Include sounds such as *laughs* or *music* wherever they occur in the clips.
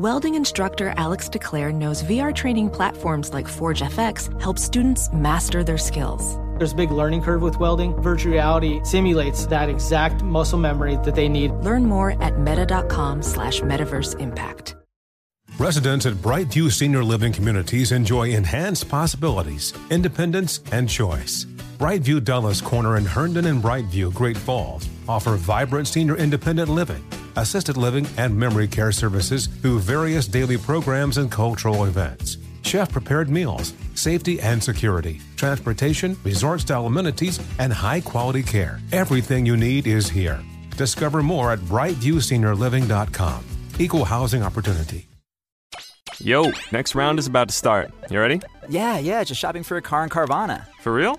Welding instructor Alex DeClaire knows VR training platforms like Forge FX help students master their skills. There's a big learning curve with welding. Virtual reality simulates that exact muscle memory that they need. Learn more at meta.com slash metaverse impact. Residents at Brightview Senior Living Communities enjoy enhanced possibilities, independence, and choice. Brightview Dulles Corner in Herndon and Brightview, Great Falls offer vibrant senior independent living, assisted living, and memory care services through various daily programs and cultural events. Chef prepared meals, safety and security, transportation, resort style amenities, and high quality care. Everything you need is here. Discover more at brightviewseniorliving.com. Equal housing opportunity. Yo, next round is about to start. You ready? Yeah, yeah, just shopping for a car in Carvana. For real?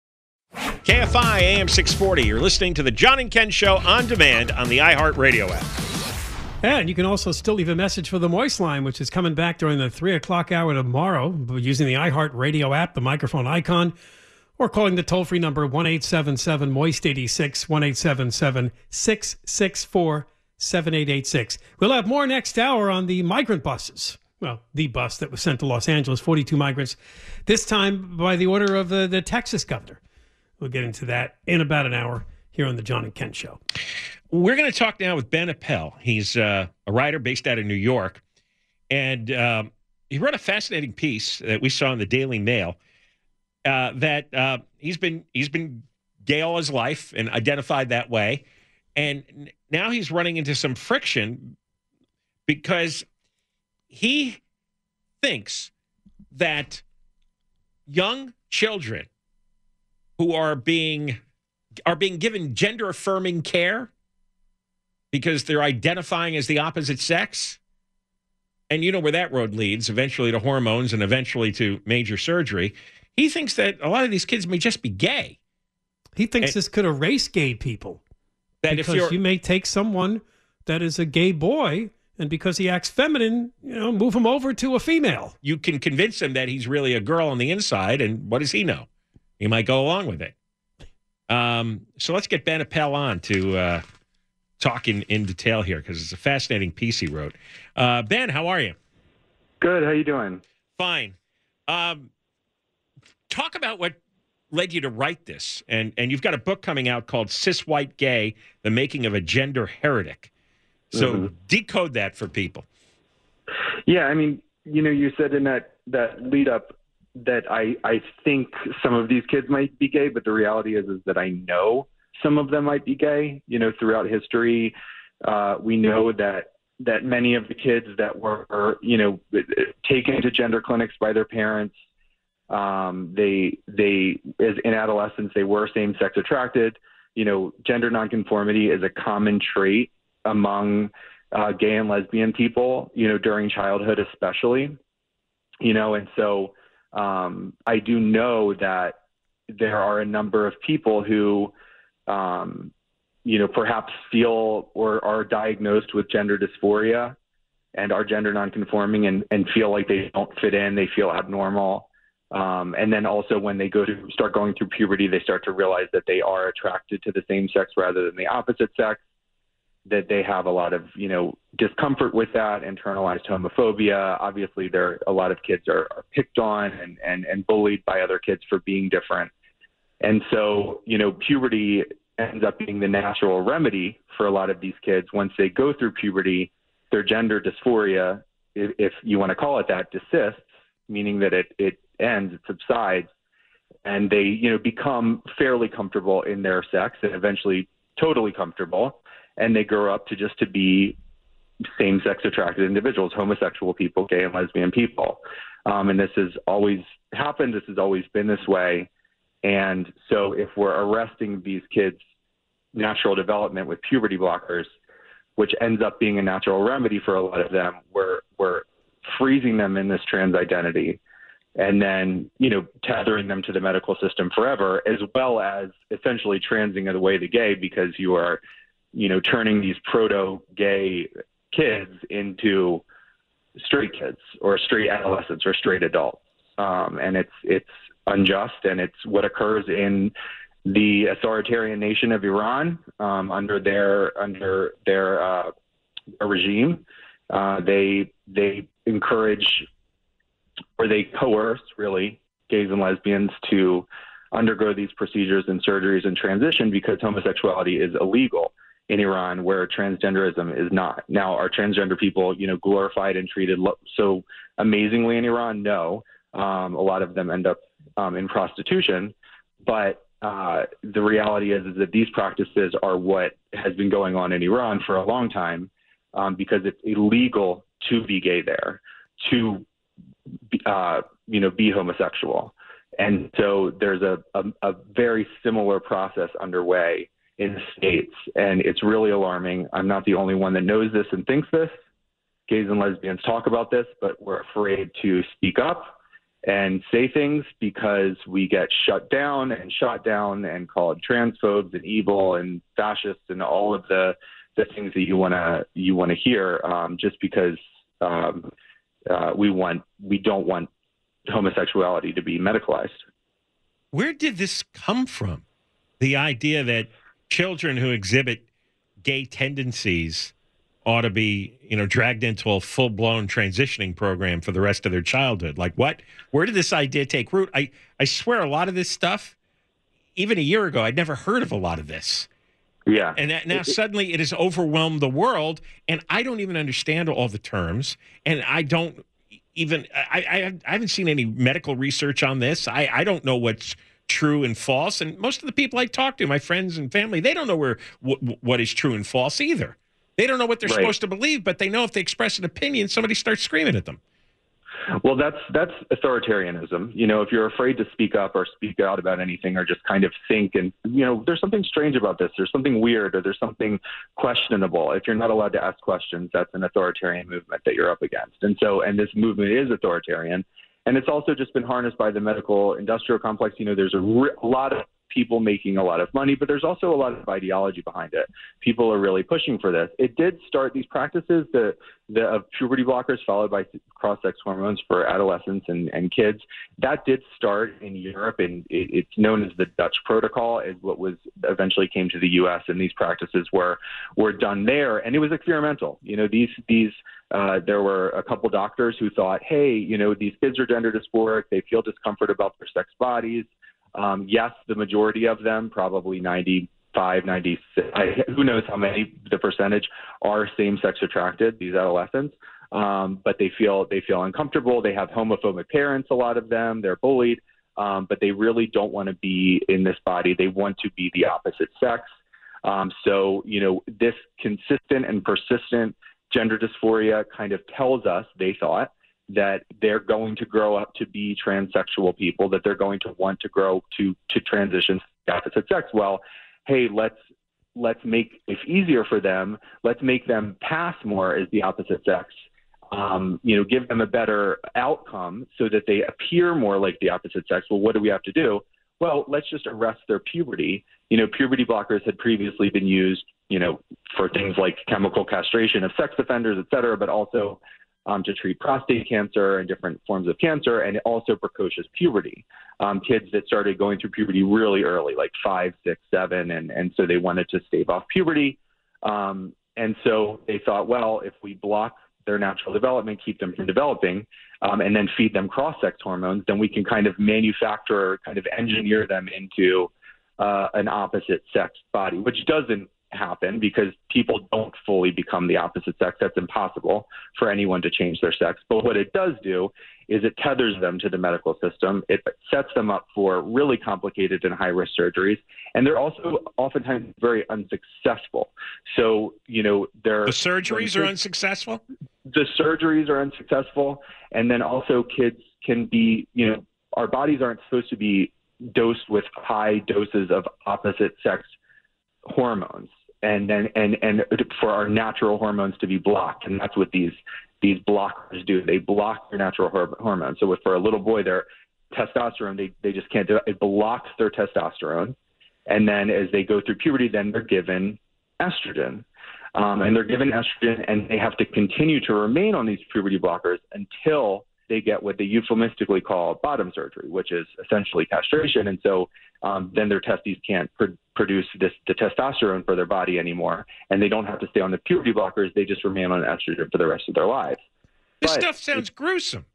KFI AM 640. You're listening to the John and Ken Show on demand on the iHeartRadio app. And you can also still leave a message for the Moist Line, which is coming back during the 3 o'clock hour tomorrow using the iHeartRadio app, the microphone icon, or calling the toll free number 1 877 Moist 86 1 877 664 7886. We'll have more next hour on the migrant buses. Well, the bus that was sent to Los Angeles, 42 migrants, this time by the order of the, the Texas governor. We'll get into that in about an hour here on the John and Ken Show. We're going to talk now with Ben Appel. He's uh, a writer based out of New York, and um, he wrote a fascinating piece that we saw in the Daily Mail. Uh, that uh, he's been he's been gay all his life and identified that way, and now he's running into some friction because he thinks that young children who are being are being given gender affirming care because they're identifying as the opposite sex. And you know where that road leads, eventually to hormones and eventually to major surgery. He thinks that a lot of these kids may just be gay. He thinks and, this could erase gay people. That because you may take someone that is a gay boy and because he acts feminine, you know, move him over to a female. You can convince him that he's really a girl on the inside, and what does he know? He might go along with it. Um, so let's get Ben Appel on to uh, talk in, in detail here because it's a fascinating piece he wrote. Uh, ben, how are you? Good. How you doing? Fine. Um, talk about what led you to write this, and and you've got a book coming out called "Cis White Gay: The Making of a Gender Heretic." So mm-hmm. decode that for people. Yeah, I mean, you know, you said in that that lead up that I I think some of these kids might be gay, but the reality is is that I know some of them might be gay. You know, throughout history, uh, we know that that many of the kids that were you know taken to gender clinics by their parents, um, they they as in adolescence they were same sex attracted. You know, gender nonconformity is a common trait among uh, gay and lesbian people. You know, during childhood especially. You know, and so um, I do know that there are a number of people who, um, you know, perhaps feel or are diagnosed with gender dysphoria and are gender nonconforming and, and feel like they don't fit in, they feel abnormal. Um, and then also when they go to start going through puberty, they start to realize that they are attracted to the same sex rather than the opposite sex that they have a lot of you know discomfort with that internalized homophobia. Obviously there a lot of kids are, are picked on and, and and bullied by other kids for being different. And so you know puberty ends up being the natural remedy for a lot of these kids. Once they go through puberty their gender dysphoria if, if you want to call it that desists meaning that it it ends it subsides and they you know become fairly comfortable in their sex and eventually totally comfortable, and they grow up to just to be same-sex attracted individuals, homosexual people, gay and lesbian people. Um, and this has always happened. This has always been this way. And so, if we're arresting these kids' natural development with puberty blockers, which ends up being a natural remedy for a lot of them, we're we're freezing them in this trans identity, and then you know tethering them to the medical system forever, as well as essentially transing away the gay because you are, you know, turning these proto-gay kids into straight kids or straight adolescents or straight adults. Um, and it's it's unjust and it's what occurs in the authoritarian nation of Iran um, under their under their, uh, regime. Uh, they they encourage or they coerce really gays and lesbians to undergo these procedures and surgeries and transition because homosexuality is illegal in Iran where transgenderism is not. Now, are transgender people, you know, glorified and treated lo- so amazingly in Iran? No. Um, a lot of them end up um, in prostitution, but uh, the reality is, is that these practices are what has been going on in Iran for a long time um, because it's illegal to be gay there, to uh, you know be homosexual, and so there's a, a, a very similar process underway in states, and it's really alarming. I'm not the only one that knows this and thinks this. Gays and lesbians talk about this, but we're afraid to speak up and say things because we get shut down and shot down and called transphobes and evil and fascists and all of the the things that you want to you want to hear um, just because um, uh, we want we don't want homosexuality to be medicalized. Where did this come from? The idea that children who exhibit gay tendencies ought to be, you know, dragged into a full blown transitioning program for the rest of their childhood. Like what? Where did this idea take root? I, I swear a lot of this stuff, even a year ago, I'd never heard of a lot of this. Yeah. And that, now suddenly it has overwhelmed the world, and I don't even understand all the terms, and I don't even I, I, I haven't seen any medical research on this. I, I don't know what's true and false. And most of the people I talk to, my friends and family, they don't know where w- what is true and false either. They don't know what they're right. supposed to believe, but they know if they express an opinion, somebody starts screaming at them. Well, that's that's authoritarianism. You know, if you're afraid to speak up or speak out about anything, or just kind of think and you know, there's something strange about this. There's something weird, or there's something questionable. If you're not allowed to ask questions, that's an authoritarian movement that you're up against. And so, and this movement is authoritarian. And it's also just been harnessed by the medical industrial complex. You know, there's a, re- a lot of people making a lot of money, but there's also a lot of ideology behind it. People are really pushing for this. It did start these practices the, the of puberty blockers followed by cross-sex hormones for adolescents and, and kids. That did start in Europe, and it, it's known as the Dutch Protocol, is what was eventually came to the U.S. And these practices were were done there, and it was experimental. You know, these these uh, there were a couple doctors who thought, hey, you know, these kids are gender dysphoric. They feel discomfort about their sex bodies. Um, yes, the majority of them, probably 95, 96, I, who knows how many, the percentage are same-sex attracted, these adolescents. Um, but they feel they feel uncomfortable. They have homophobic parents. A lot of them. They're bullied, um, but they really don't want to be in this body. They want to be the opposite sex. Um, so you know, this consistent and persistent gender dysphoria kind of tells us they thought that they're going to grow up to be transsexual people, that they're going to want to grow to to transition to opposite sex. Well, hey, let's let's make it easier for them. Let's make them pass more as the opposite sex. Um, you know, give them a better outcome so that they appear more like the opposite sex. Well, what do we have to do? Well, let's just arrest their puberty. You know, puberty blockers had previously been used, you know, for things like chemical castration of sex offenders, et cetera, but also um, to treat prostate cancer and different forms of cancer, and also precocious puberty. Um, kids that started going through puberty really early, like five, six, seven, and, and so they wanted to stave off puberty. Um, and so they thought, well, if we block their natural development, keep them from developing, um, and then feed them cross sex hormones, then we can kind of manufacture, kind of engineer them into uh, an opposite sex body, which doesn't happen because people don't fully become the opposite sex. That's impossible for anyone to change their sex. But what it does do is it tethers them to the medical system. It sets them up for really complicated and high risk surgeries. And they're also oftentimes very unsuccessful. So, you know, they're. The surgeries are unsuccessful? The surgeries are unsuccessful. And then also, kids can be, you know, our bodies aren't supposed to be dosed with high doses of opposite sex hormones and then and and for our natural hormones to be blocked and that's what these these blockers do. They block your natural hormones. So for a little boy their testosterone they, they just can't do it. It blocks their testosterone and then as they go through puberty then they're given estrogen. Um, and they're given estrogen and they have to continue to remain on these puberty blockers until they get what they euphemistically call bottom surgery, which is essentially castration. And so um, then their testes can't pr- produce this, the testosterone for their body anymore, and they don't have to stay on the puberty blockers. They just remain on estrogen for the rest of their lives. This but stuff sounds gruesome.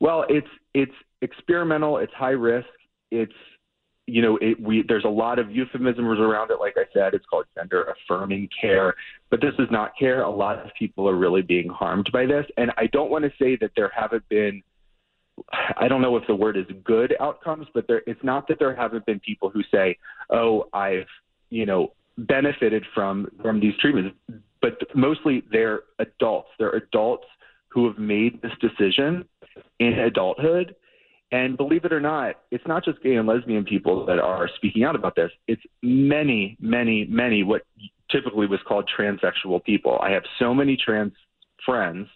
Well, it's it's experimental. It's high risk. It's you know, it, we there's a lot of euphemisms around it. Like I said, it's called gender affirming care, but this is not care. A lot of people are really being harmed by this, and I don't want to say that there haven't been. I don't know if the word is good outcomes, but there it's not that there haven't been people who say, "Oh, I've you know benefited from from these treatments," but mostly they're adults. They're adults who have made this decision in adulthood and believe it or not, it's not just gay and lesbian people that are speaking out about this. It's many, many, many what typically was called transsexual people. I have so many trans friends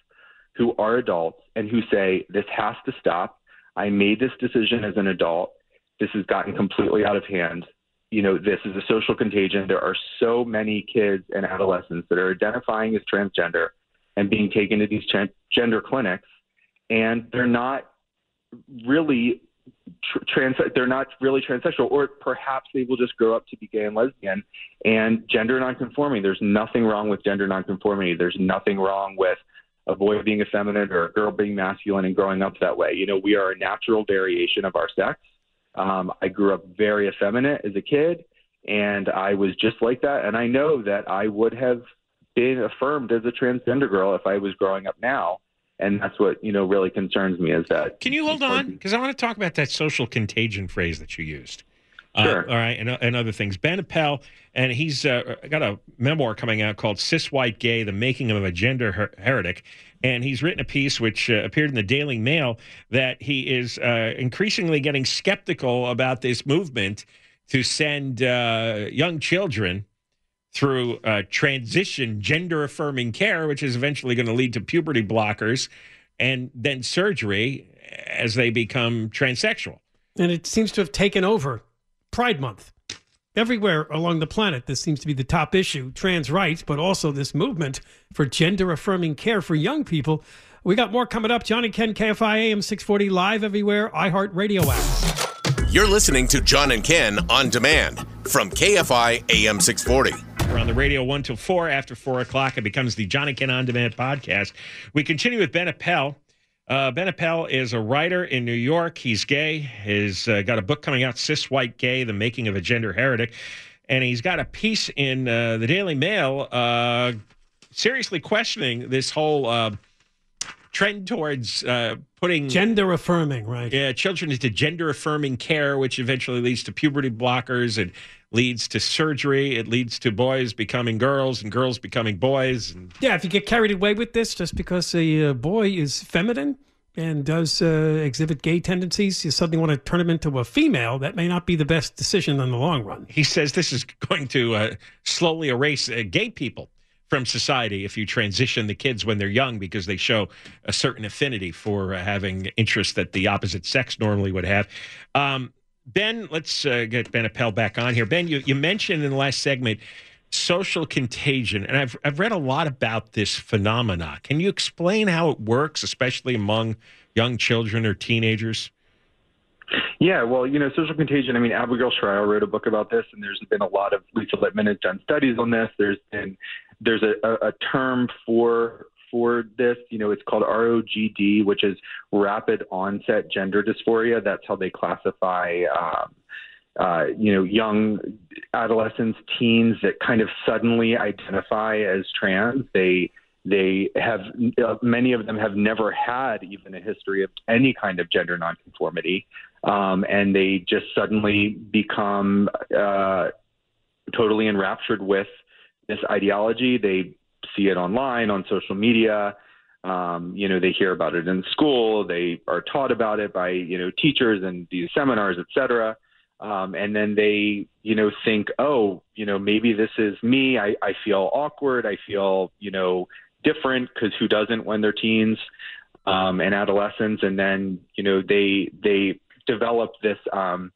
who are adults and who say, This has to stop. I made this decision as an adult. This has gotten completely out of hand. You know, this is a social contagion. There are so many kids and adolescents that are identifying as transgender and being taken to these gender clinics, and they're not really trans they're not really transsexual or perhaps they will just grow up to be gay and lesbian. And gender nonconforming there's nothing wrong with gender nonconformity. There's nothing wrong with a boy being effeminate or a girl being masculine and growing up that way. You know we are a natural variation of our sex. Um, i grew up very effeminate as a kid and i was just like that. And i know that i would have been affirmed as a transgender girl if i was growing up now and that's what you know really concerns me is that. Can you hold on? Because I want to talk about that social contagion phrase that you used. Uh, sure. Uh, all right, and, and other things. Ben Appel, and he's uh, got a memoir coming out called "Cis White Gay: The Making of a Gender Her- Heretic," and he's written a piece which uh, appeared in the Daily Mail that he is uh, increasingly getting skeptical about this movement to send uh, young children through uh, transition gender affirming care, which is eventually going to lead to puberty blockers and then surgery as they become transsexual. And it seems to have taken over Pride Month. Everywhere along the planet, this seems to be the top issue trans rights, but also this movement for gender affirming care for young people. We got more coming up. John and Ken, KFI AM 640, live everywhere, iHeartRadio app. You're listening to John and Ken on demand from KFI AM 640. We're on the radio 1 till 4. After 4 o'clock, it becomes the Johnny Ken On Demand podcast. We continue with Ben Appel. Uh, ben Appel is a writer in New York. He's gay. He's uh, got a book coming out, Cis White Gay, The Making of a Gender Heretic. And he's got a piece in uh, the Daily Mail uh, seriously questioning this whole uh, trend towards uh, putting gender affirming, right? Yeah, children into gender affirming care, which eventually leads to puberty blockers and leads to surgery. It leads to boys becoming girls and girls becoming boys. And... Yeah, if you get carried away with this just because a uh, boy is feminine and does uh, exhibit gay tendencies, you suddenly want to turn him into a female. That may not be the best decision in the long run. He says this is going to uh, slowly erase uh, gay people from society if you transition the kids when they're young because they show a certain affinity for uh, having interests that the opposite sex normally would have. Um, Ben, let's uh, get Ben Appel back on here. Ben, you, you mentioned in the last segment social contagion, and I've, I've read a lot about this phenomena. Can you explain how it works, especially among young children or teenagers? Yeah, well, you know, social contagion. I mean, Abigail Shrier wrote a book about this, and there's been a lot of Lisa Littman has done studies on this. There's been there's a, a, a term for for this. You know, it's called ROGD, which is rapid onset gender dysphoria. That's how they classify. Um, uh, you know, young adolescents, teens that kind of suddenly identify as trans. They They have uh, many of them have never had even a history of any kind of gender nonconformity, um, and they just suddenly become uh, totally enraptured with this ideology. They see it online on social media. Um, you know, they hear about it in school. They are taught about it by you know teachers and these seminars, et cetera. Um, and then they, you know, think, oh, you know, maybe this is me. I, I feel awkward. I feel, you know, different because who doesn't when they're teens um, and adolescents? And then, you know, they they develop this um,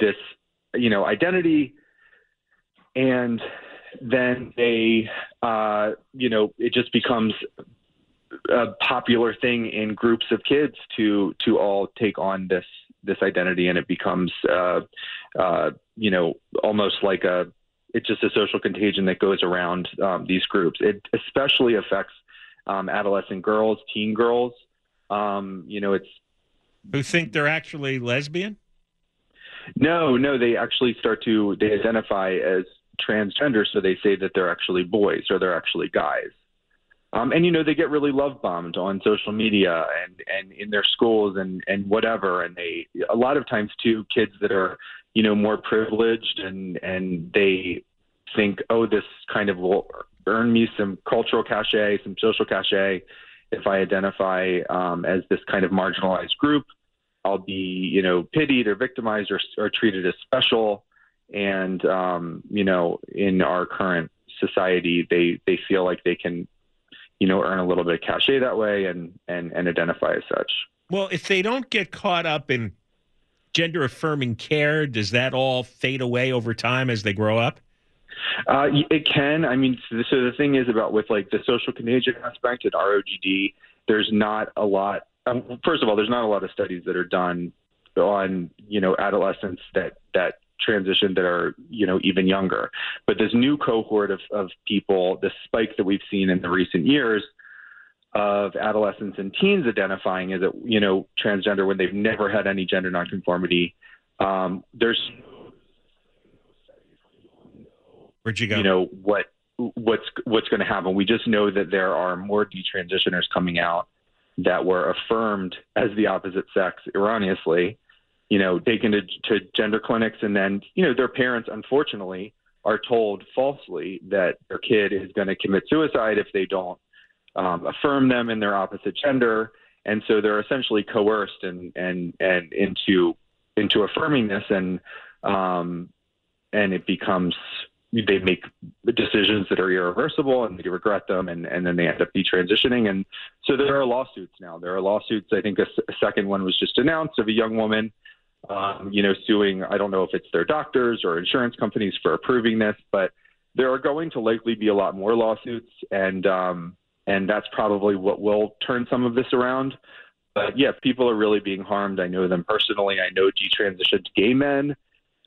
this, you know, identity, and then they, uh, you know, it just becomes a popular thing in groups of kids to to all take on this this identity, and it becomes, uh, uh, you know, almost like a it's just a social contagion that goes around um, these groups. It especially affects um, adolescent girls, teen girls. Um, you know, it's who think they're actually lesbian. No, no, they actually start to they identify as transgender, so they say that they're actually boys or they're actually guys. Um, and you know they get really love bombed on social media and and in their schools and and whatever. And they a lot of times too kids that are you know more privileged and and they think oh this kind of will earn me some cultural cachet, some social cachet if I identify um, as this kind of marginalized group. I'll be you know pitied or victimized or, or treated as special. And um, you know in our current society they they feel like they can you know, earn a little bit of cachet that way and and and identify as such. Well, if they don't get caught up in gender affirming care, does that all fade away over time as they grow up? Uh, it can. I mean, so the thing is about with like the social contagion aspect at ROGD, there's not a lot. Um, first of all, there's not a lot of studies that are done on you know adolescents that that transition that are you know even younger. But this new cohort of, of people, the spike that we've seen in the recent years of adolescents and teens identifying as a you know transgender when they've never had any gender nonconformity. Um, there's where'd you go? You know what what's what's going to happen. We just know that there are more detransitioners coming out that were affirmed as the opposite sex erroneously you know, taken to, to gender clinics, and then, you know, their parents, unfortunately, are told falsely that their kid is going to commit suicide if they don't um, affirm them in their opposite gender, and so they're essentially coerced and and and into into affirming this, and um, and it becomes they make decisions that are irreversible and they regret them and, and then they end up detransitioning. And so there are lawsuits now. There are lawsuits. I think a, a second one was just announced of a young woman um, you know, suing, I don't know if it's their doctors or insurance companies for approving this, but there are going to likely be a lot more lawsuits, and um, and that's probably what will turn some of this around. But yeah, people are really being harmed. I know them personally. I know detransitioned gay men.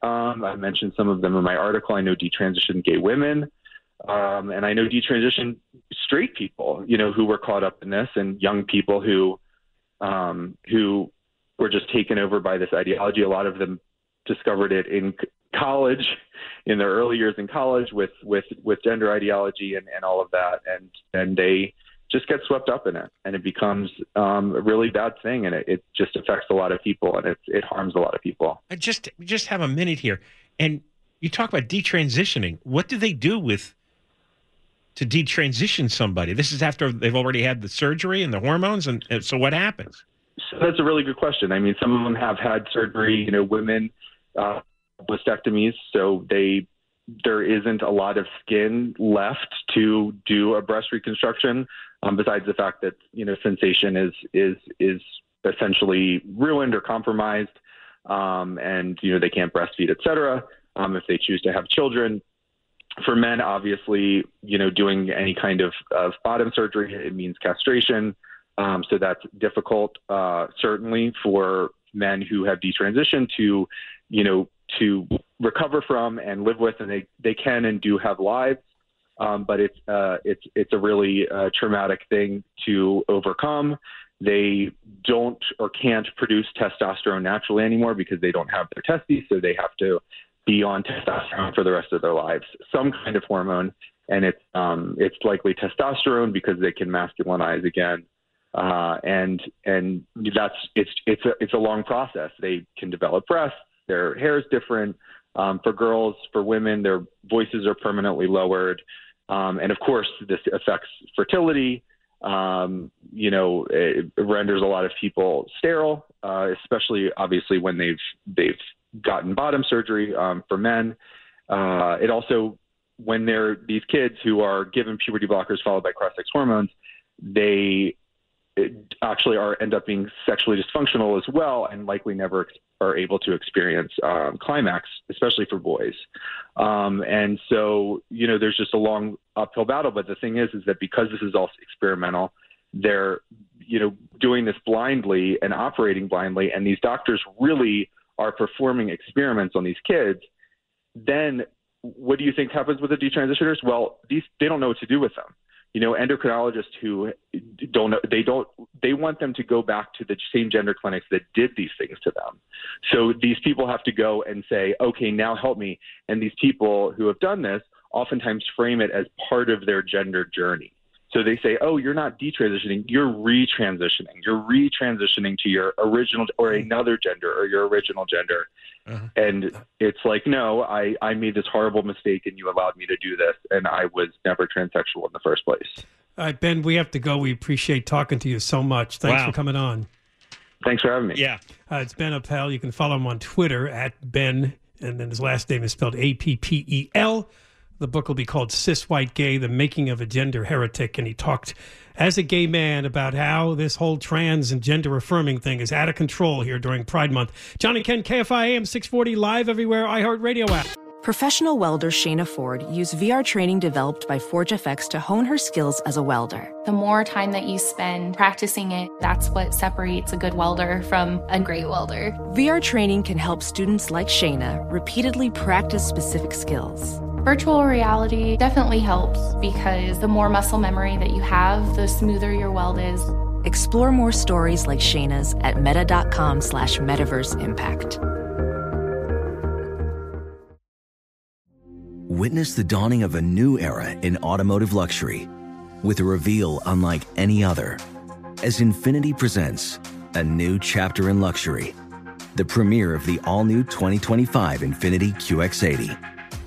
Um, I mentioned some of them in my article. I know detransitioned gay women. Um, and I know detransitioned straight people, you know, who were caught up in this, and young people who um, who were just taken over by this ideology. A lot of them discovered it in college, in their early years in college, with with with gender ideology and, and all of that, and and they just get swept up in it, and it becomes um, a really bad thing, and it, it just affects a lot of people, and it it harms a lot of people. I just just have a minute here, and you talk about detransitioning. What do they do with to detransition somebody? This is after they've already had the surgery and the hormones, and, and so what happens? So that's a really good question. I mean, some of them have had surgery. You know, women uh, mastectomies, so they there isn't a lot of skin left to do a breast reconstruction. Um, besides the fact that you know sensation is is is essentially ruined or compromised, um, and you know they can't breastfeed, et cetera. Um, if they choose to have children, for men, obviously, you know, doing any kind of, of bottom surgery, it means castration. Um, so that's difficult, uh, certainly for men who have detransitioned to, you know, to recover from and live with, and they, they can and do have lives. Um, but it's uh, it's it's a really uh, traumatic thing to overcome. They don't or can't produce testosterone naturally anymore because they don't have their testes, so they have to be on testosterone for the rest of their lives, some kind of hormone. and it's um, it's likely testosterone because they can masculinize again, uh, and and that's it's it's a it's a long process. They can develop breasts, their hair is different. Um, for girls, for women, their voices are permanently lowered, um, and of course, this affects fertility. Um, you know, it renders a lot of people sterile, uh, especially obviously when they've they've gotten bottom surgery um, for men. Uh, it also when they're these kids who are given puberty blockers followed by cross-sex hormones, they actually are end up being sexually dysfunctional as well, and likely never are able to experience um, climax, especially for boys. Um, and so, you know, there's just a long uphill battle. But the thing is, is that because this is all experimental, they're, you know, doing this blindly and operating blindly, and these doctors really are performing experiments on these kids. Then what do you think happens with the detransitioners? Well, these they don't know what to do with them. You know, endocrinologists who don't they don't they want them to go back to the same gender clinics that did these things to them. So these people have to go and say, okay, now help me. And these people who have done this oftentimes frame it as part of their gender journey. So they say, oh, you're not detransitioning, you're retransitioning. You're retransitioning to your original or another gender or your original gender. Uh-huh. And it's like, no, I, I made this horrible mistake and you allowed me to do this. And I was never transsexual in the first place. All right, Ben, we have to go. We appreciate talking to you so much. Thanks wow. for coming on. Thanks for having me. Yeah. Uh, it's Ben Appel. You can follow him on Twitter at Ben, and then his last name is spelled A P P E L. The book will be called Cis White Gay The Making of a Gender Heretic. And he talked as a gay man about how this whole trans and gender affirming thing is out of control here during Pride Month. John and Ken, KFI AM 640, live everywhere, iHeartRadio app. Professional welder Shayna Ford used VR training developed by ForgeFX to hone her skills as a welder. The more time that you spend practicing it, that's what separates a good welder from a great welder. VR training can help students like Shayna repeatedly practice specific skills. Virtual reality definitely helps because the more muscle memory that you have, the smoother your weld is. Explore more stories like Shayna's at meta.com slash metaverse impact. Witness the dawning of a new era in automotive luxury with a reveal unlike any other as Infiniti presents a new chapter in luxury, the premiere of the all-new 2025 Infiniti QX80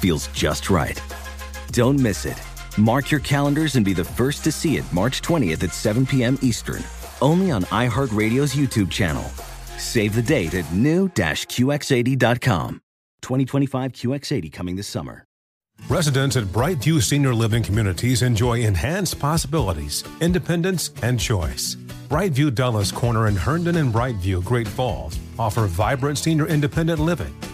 feels just right. Don't miss it. Mark your calendars and be the first to see it March 20th at 7 p.m. Eastern, only on iHeartRadio's YouTube channel. Save the date at new-QX80.com. 2025 QX80 coming this summer. Residents at Brightview Senior Living Communities enjoy enhanced possibilities, independence, and choice. Brightview Dulles Corner in Herndon and Brightview, Great Falls offer vibrant senior independent living,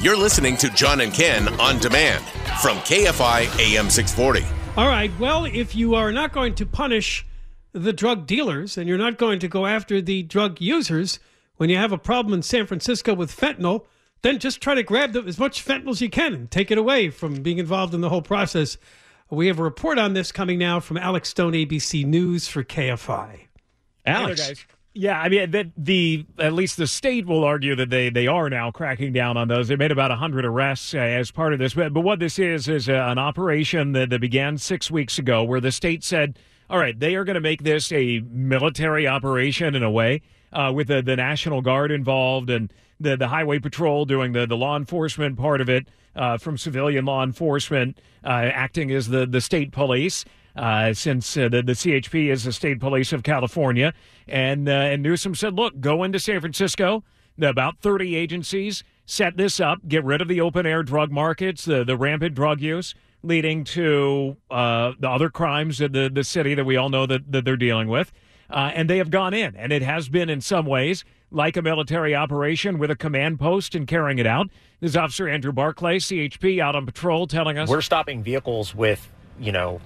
You're listening to John and Ken on demand from KFI AM 640. All right. Well, if you are not going to punish the drug dealers and you're not going to go after the drug users when you have a problem in San Francisco with fentanyl, then just try to grab the, as much fentanyl as you can and take it away from being involved in the whole process. We have a report on this coming now from Alex Stone, ABC News for KFI. Alex. Hey guys. Yeah, I mean, the, the at least the state will argue that they, they are now cracking down on those. They made about 100 arrests uh, as part of this. But, but what this is, is uh, an operation that, that began six weeks ago where the state said, all right, they are going to make this a military operation in a way uh, with the, the National Guard involved and the, the Highway Patrol doing the, the law enforcement part of it uh, from civilian law enforcement uh, acting as the, the state police uh, since uh, the, the CHP is the state police of California. And, uh, and Newsom said, look, go into San Francisco. About 30 agencies set this up, get rid of the open air drug markets, the, the rampant drug use, leading to uh, the other crimes in the, the city that we all know that, that they're dealing with. Uh, and they have gone in, and it has been in some ways like a military operation with a command post and carrying it out. This is Officer Andrew Barclay, CHP, out on patrol, telling us we're stopping vehicles with, you know,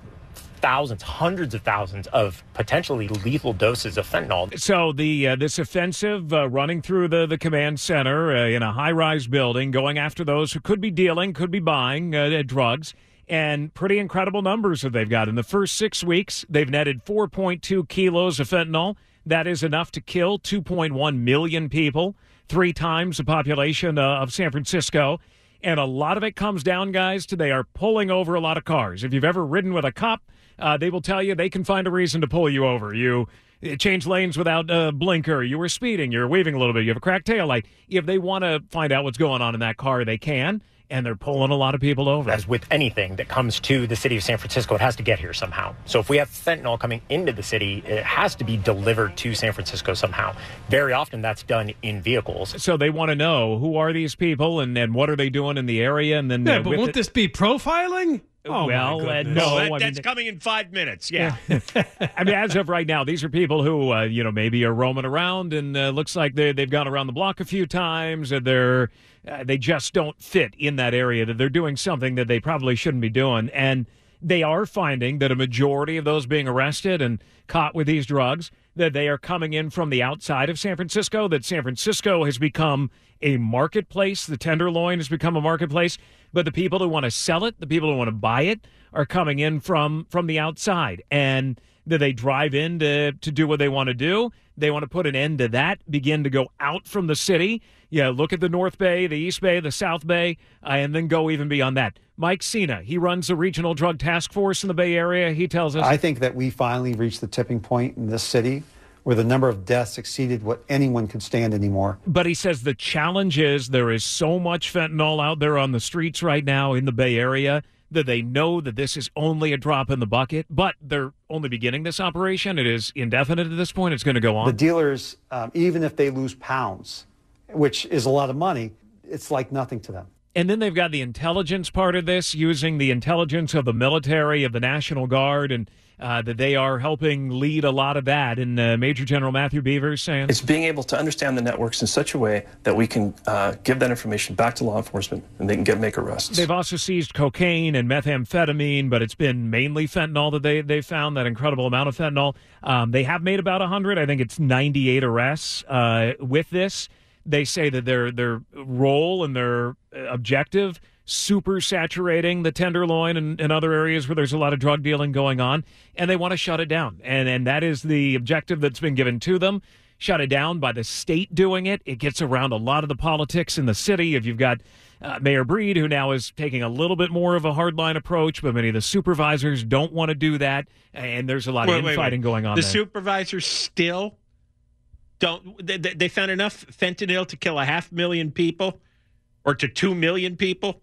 thousands, hundreds of thousands of potentially lethal doses of fentanyl. So the uh, this offensive uh, running through the the command center uh, in a high rise building, going after those who could be dealing, could be buying uh, drugs. And pretty incredible numbers that they've got. In the first six weeks, they've netted 4.2 kilos of fentanyl. That is enough to kill 2.1 million people, three times the population uh, of San Francisco. And a lot of it comes down, guys, to they are pulling over a lot of cars. If you've ever ridden with a cop, uh, they will tell you they can find a reason to pull you over. You uh, change lanes without a blinker. You were speeding. You're weaving a little bit. You have a cracked tail light. If they want to find out what's going on in that car, they can. And they're pulling a lot of people over. As with anything that comes to the city of San Francisco, it has to get here somehow. So if we have fentanyl coming into the city, it has to be delivered to San Francisco somehow. Very often that's done in vehicles. So they want to know who are these people and, and what are they doing in the area? And then Yeah, uh, but won't it- this be profiling? Oh, well, uh, no, that- I mean, that's coming in five minutes. Yeah. *laughs* I mean, as of right now, these are people who, uh, you know, maybe are roaming around and uh, looks like they they've gone around the block a few times, and they're uh, they just don't fit in that area. That they're doing something that they probably shouldn't be doing, and they are finding that a majority of those being arrested and caught with these drugs that they are coming in from the outside of San Francisco. That San Francisco has become a marketplace. The Tenderloin has become a marketplace, but the people who want to sell it, the people who want to buy it, are coming in from from the outside, and that they drive in to to do what they want to do. They want to put an end to that. Begin to go out from the city. Yeah, look at the North Bay, the East Bay, the South Bay, uh, and then go even beyond that. Mike Sena, he runs the Regional Drug Task Force in the Bay Area. He tells us I think that we finally reached the tipping point in this city where the number of deaths exceeded what anyone could stand anymore. But he says the challenge is there is so much fentanyl out there on the streets right now in the Bay Area that they know that this is only a drop in the bucket, but they're only beginning this operation. It is indefinite at this point. It's going to go on. The dealers, um, even if they lose pounds, which is a lot of money, it's like nothing to them. And then they've got the intelligence part of this, using the intelligence of the military, of the National Guard, and uh, that they are helping lead a lot of that. And uh, Major General Matthew Beevers saying, It's being able to understand the networks in such a way that we can uh, give that information back to law enforcement and they can get make arrests. They've also seized cocaine and methamphetamine, but it's been mainly fentanyl that they they found that incredible amount of fentanyl. Um, they have made about hundred. I think it's ninety eight arrests uh, with this. They say that their their role and their uh, objective super saturating the tenderloin and, and other areas where there's a lot of drug dealing going on, and they want to shut it down. And and that is the objective that's been given to them. Shut it down by the state doing it. It gets around a lot of the politics in the city. If you've got uh, Mayor Breed, who now is taking a little bit more of a hardline approach, but many of the supervisors don't want to do that, and there's a lot Wait, of wait, infighting wait. going on The there. supervisors still don't. They, they found enough fentanyl to kill a half million people, or to two million people.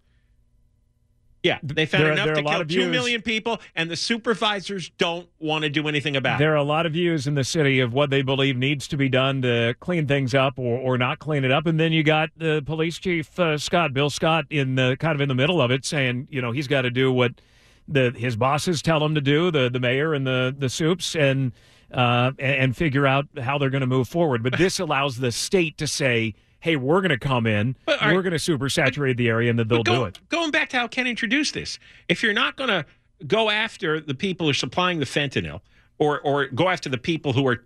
Yeah, they found There- enough there to kill two views- million people, and the supervisors don't want to do anything about it. There are a lot of views in the city of what they believe needs to be done to clean things up or, or not clean it up. And then you got the police chief, uh, Scott, Bill Scott, in the kind of in the middle of it saying, you know, he's got to do what the his bosses tell him to do, the, the mayor and the, the soups, and, uh, and, and figure out how they're going to move forward. But this allows the state to say, hey, we're going to come in, But, we're going to super saturate the area, and that they'll go- do it. Going back to how Ken introduced this, if you're not going to go after the people who are supplying the fentanyl, or or go after the people who are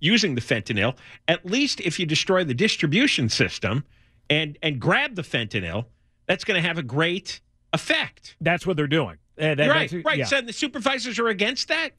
using the fentanyl, at least if you destroy the distribution system and and grab the fentanyl, that's going to have a great effect. That's what they're doing. Uh, that- right, right. yeah. So the supervisors are against that.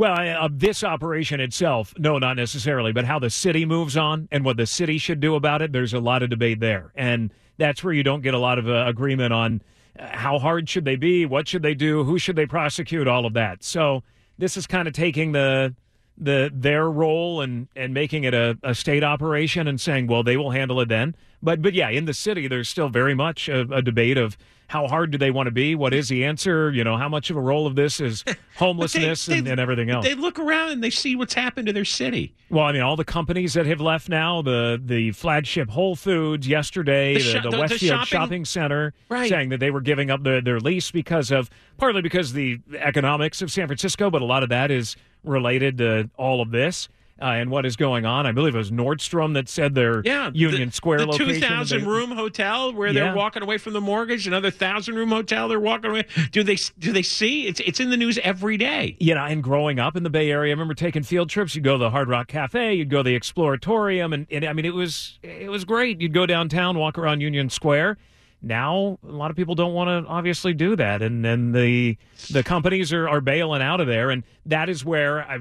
Well, uh, this operation itself, no, not necessarily, but how the city moves on and what the city should do about it, there's a lot of debate there. And that's where you don't get a lot of uh, agreement on uh, how hard should they be, what should they do, who should they prosecute, all of that. So this is kind of taking the the their role and and making it a, a state operation and saying, well, they will handle it then. But but yeah, in the city, there's still very much a, a debate of how hard do they want to be? What is the answer? You know, how much of a role of this is *laughs* homelessness they- and, and everything else? They look around and they see what's happened to their city. Well, I mean, all the companies that have left now, the the flagship Whole Foods yesterday, The the, the, the- the Westfield shopping- Shopping Center, Right. saying that they were giving up their, their lease because of partly because the economics of San Francisco, but a lot of that is related to all of this. Uh, and what is going on? I believe it was Nordstrom that said their Yeah, Union the, Square the location. two that thousand they- room hotel where Yeah. they're walking away from the mortgage, another thousand room hotel they're walking away. Do they do they see? It's it's in the news every day. you know, and growing up in the Bay Area, I remember taking field trips. You'd go to the Hard Rock Cafe, you'd go to the Exploratorium, and, and I mean, it was it was great. You'd go downtown, walk around Union Square. Now, a lot of people don't want to obviously do that, and and the the companies are, are bailing out of there, and that is where I,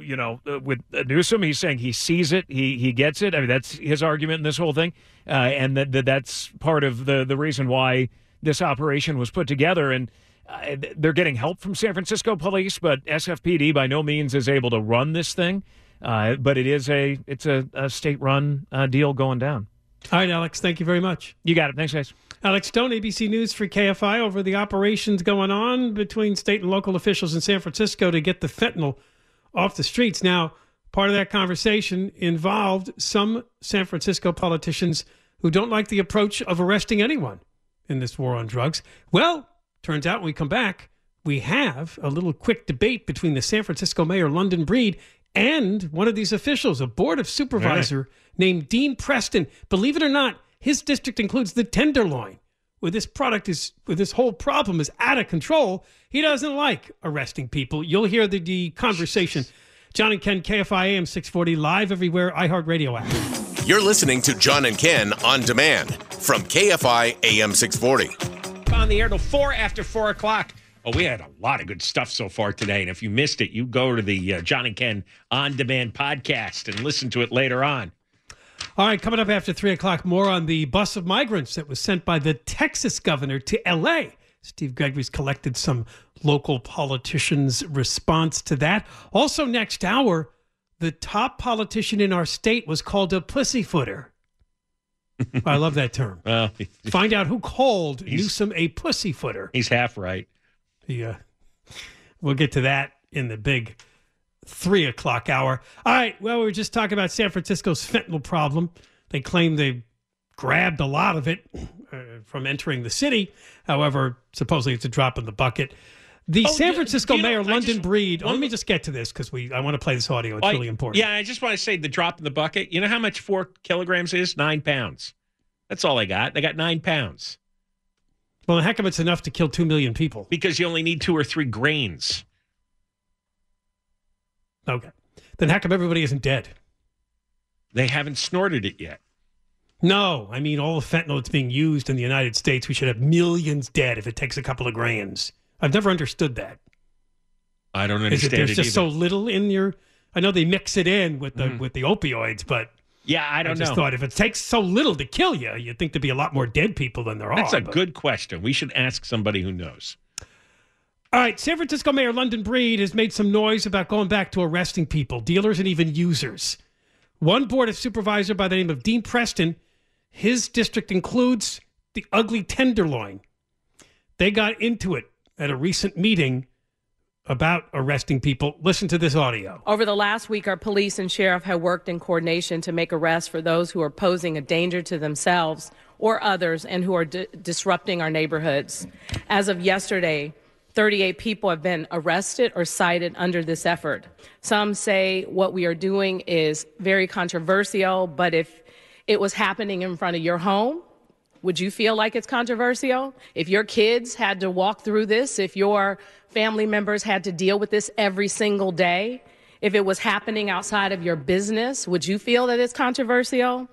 you know, uh, with Newsom, he's saying he sees it, he he gets it. I mean, that's his argument in this whole thing, uh, and that, that that's part of the the reason why this operation was put together, and uh, they're getting help from San Francisco police, but SFPD by no means is able to run this thing. Uh, but it is a it's a, a state run uh, deal going down. All right, Alex, thank you very much. You got it. Thanks, guys. Alex Stone, ABC News for KFI, over the operations going on between state and local officials in San Francisco to get the fentanyl off the streets. Now, part of that conversation involved some San Francisco politicians who don't like the approach of arresting anyone in this war on drugs. Well, turns out when we come back, we have a little quick debate between the San Francisco mayor, London Breed, and one of these officials, a board of supervisor named Dean Preston. Believe it or not, his district includes the Tenderloin, where this product is, where this whole problem is out of control. He doesn't like arresting people. You'll hear the, the conversation. John and Ken, KFI AM 640, live everywhere, iHeartRadio app. You're listening to John and Ken on demand from KFI AM 640. On the air till four after four o'clock. Oh, we had a lot of good stuff so far today, and if you missed it, you go to the uh, John and Ken on demand podcast and listen to it later on. All right, coming up after three o'clock, more on the bus of migrants that was sent by the Texas governor to L.A. Steve Gregory's collected some local politicians' response to that. Also, next hour, the top politician in our state was called a pussyfooter. *laughs* I love that term. Well, Find out who called Newsom a pussyfooter. he's half right. Yeah. We'll get to that in the big three o'clock hour. All right. Well, we were just talking about San Francisco's fentanyl problem. They claim they grabbed a lot of it uh, from entering the city. However, supposedly it's a drop in the bucket. The Oh, San Francisco you know, mayor, I London just- Breed. one- let me just get to this because we I want to play this audio. It's I- really important. Yeah, I just want to say the drop in the bucket. You know how much four kilograms is? Nine pounds. That's all I got. They got nine pounds Well, heck of it's enough to kill two million people. because you only need two or three grains. Okay. Then how come everybody isn't dead? They haven't snorted it yet. No, I mean all the fentanyl that's being used in the United States, we should have millions dead if it takes a couple of grains. I've never understood that. I don't Is understand it there's it just so little in your? I know they mix it in with the mm-hmm. with the opioids, but yeah, I don't know. just know. thought if it takes so little to kill you, you'd think there'd be a lot more dead people than there That's are. That's a but- good question. We should ask somebody who knows. All right, San Francisco Mayor London Breed has made some noise about going back to arresting people, dealers, and even users. One board of supervisor by the name of Dean Preston, his district includes the ugly tenderloin. They got into it at a recent meeting about arresting people. Listen to this audio. Over the last week, our police and sheriff have worked in coordination to make arrests for those who are posing a danger to themselves or others and who are di- disrupting our neighborhoods. As of yesterday, 38 people have been arrested or cited under this effort. Some say what we are doing is very controversial, but if it was happening in front of your home, would you feel like it's controversial? If your kids had to walk through this, if your family members had to deal with this every single day, if it was happening outside of your business, would you feel that it's controversial?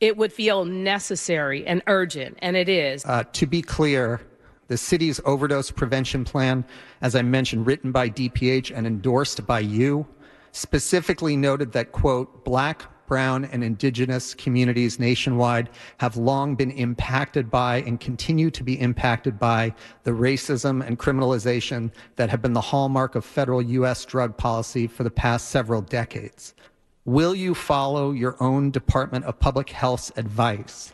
It would feel necessary and urgent, and it is. Uh, to be clear, The city's overdose prevention plan, as I mentioned, written by DPH and endorsed by you, specifically noted that, quote, black, brown, and indigenous communities nationwide have long been impacted by and continue to be impacted by the racism and criminalization that have been the hallmark of federal U.S. drug policy for the past several decades. Will you follow your own Department of Public Health's advice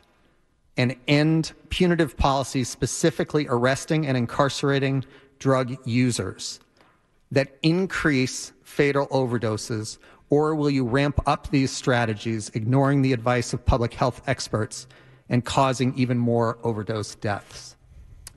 and end punitive policies specifically arresting and incarcerating drug users that increase fatal overdoses or will you ramp up these strategies, ignoring the advice of public health experts and causing even more overdose deaths?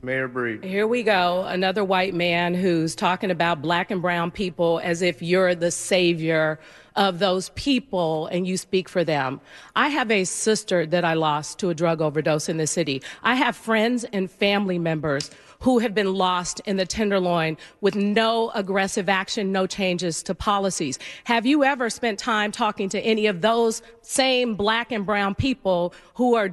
Mayor Breed. Here we go. Another white man who's talking about black and brown people as if you're the savior of those people and you speak for them. I have a sister that I lost to a drug overdose in the city. I have friends and family members who have been lost in the Tenderloin with no aggressive action, no changes to policies. Have you ever spent time talking to any of those same black and brown people who are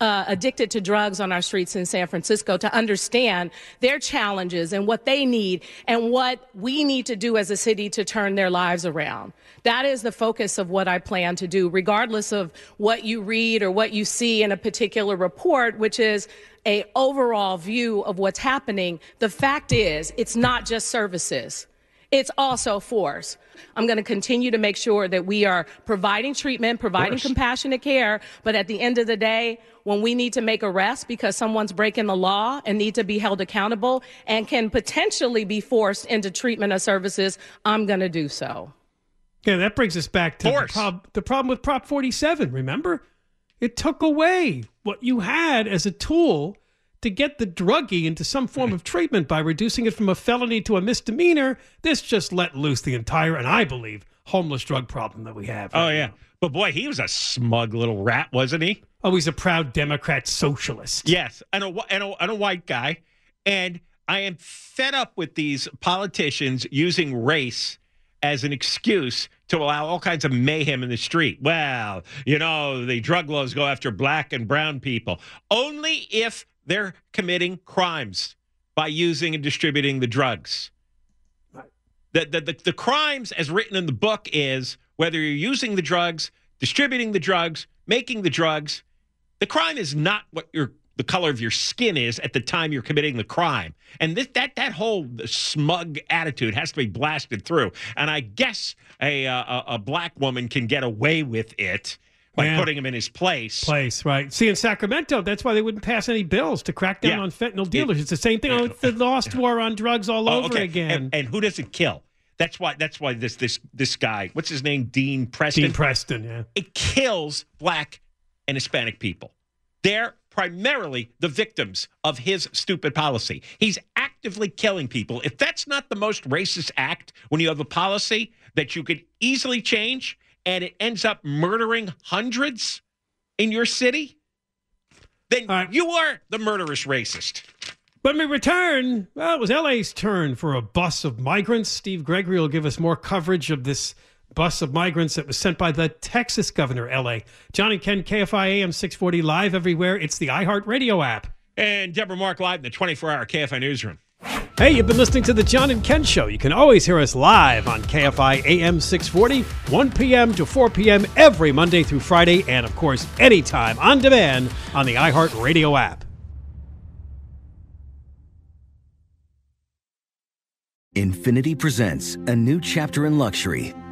uh, addicted to drugs on our streets in San Francisco to understand their challenges and what they need and what we need to do as a city to turn their lives around? That is the focus of what I plan to do, regardless of what you read or what you see in a particular report, which is a overall view of what's happening, the fact is it's not just services. It's also force. I'm going to continue to make sure that we are providing treatment, providing compassionate care, but at the end of the day, when we need to make arrests because someone's breaking the law and need to be held accountable and can potentially be forced into treatment or services, I'm going to do so. Yeah, that brings us back to the, prob- the problem with Prop 47, remember? It took away what you had as a tool to get the druggie into some form of treatment by reducing it from a felony to a misdemeanor. This just let loose the entire, and I believe, homeless drug problem that we have. oh, yeah. But boy, he was a smug little rat, wasn't he? Oh, he's a proud Democrat socialist. Yes, and a, and a, and a white guy. And I am fed up with these politicians using race as an excuse to allow all kinds of mayhem in the street. Well, you know, the drug laws go after black and brown people only if they're committing crimes by using and distributing the drugs. The, the, the, the, crimes, as written in the book, is whether you're using the drugs, distributing the drugs, making the drugs. The crime is not what you're the color of your skin is at the time you're committing the crime. And this, that that whole smug attitude has to be blasted through. And I guess a uh, a, a black woman can get away with it by yeah. putting him in his place. Place, right. See, in Sacramento, that's why they wouldn't pass any bills to crack down yeah. on fentanyl dealers. It, it's the same thing with the lost war on drugs all oh, over okay. again. And, and, who does it kill? That's why. That's why this this this guy. What's his name? Dean Preston. Dean Preston. Yeah. It kills black and Hispanic people. They're primarily the victims of his stupid policy. He's actively killing people. If that's not the most racist act when you have a policy that you could easily change and it ends up murdering hundreds in your city, then right. you are the murderous racist. When we return, well, it was LA's turn for a bus of migrants. Steve Gregory will give us more coverage of this bus of migrants that was sent by the Texas governor, LA. John and Ken, KFI AM 640 live everywhere. It's the iHeartRadio app. And Deborah Mark live in the 24 hour KFI newsroom. Hey, you've been listening to the John and Ken Show. You can always hear us live on KFI AM 640, 1 p.m. to 4 p.m. every Monday through Friday, and of course, anytime on demand on the iHeartRadio app. Infiniti presents a new chapter in luxury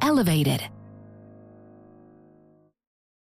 elevated.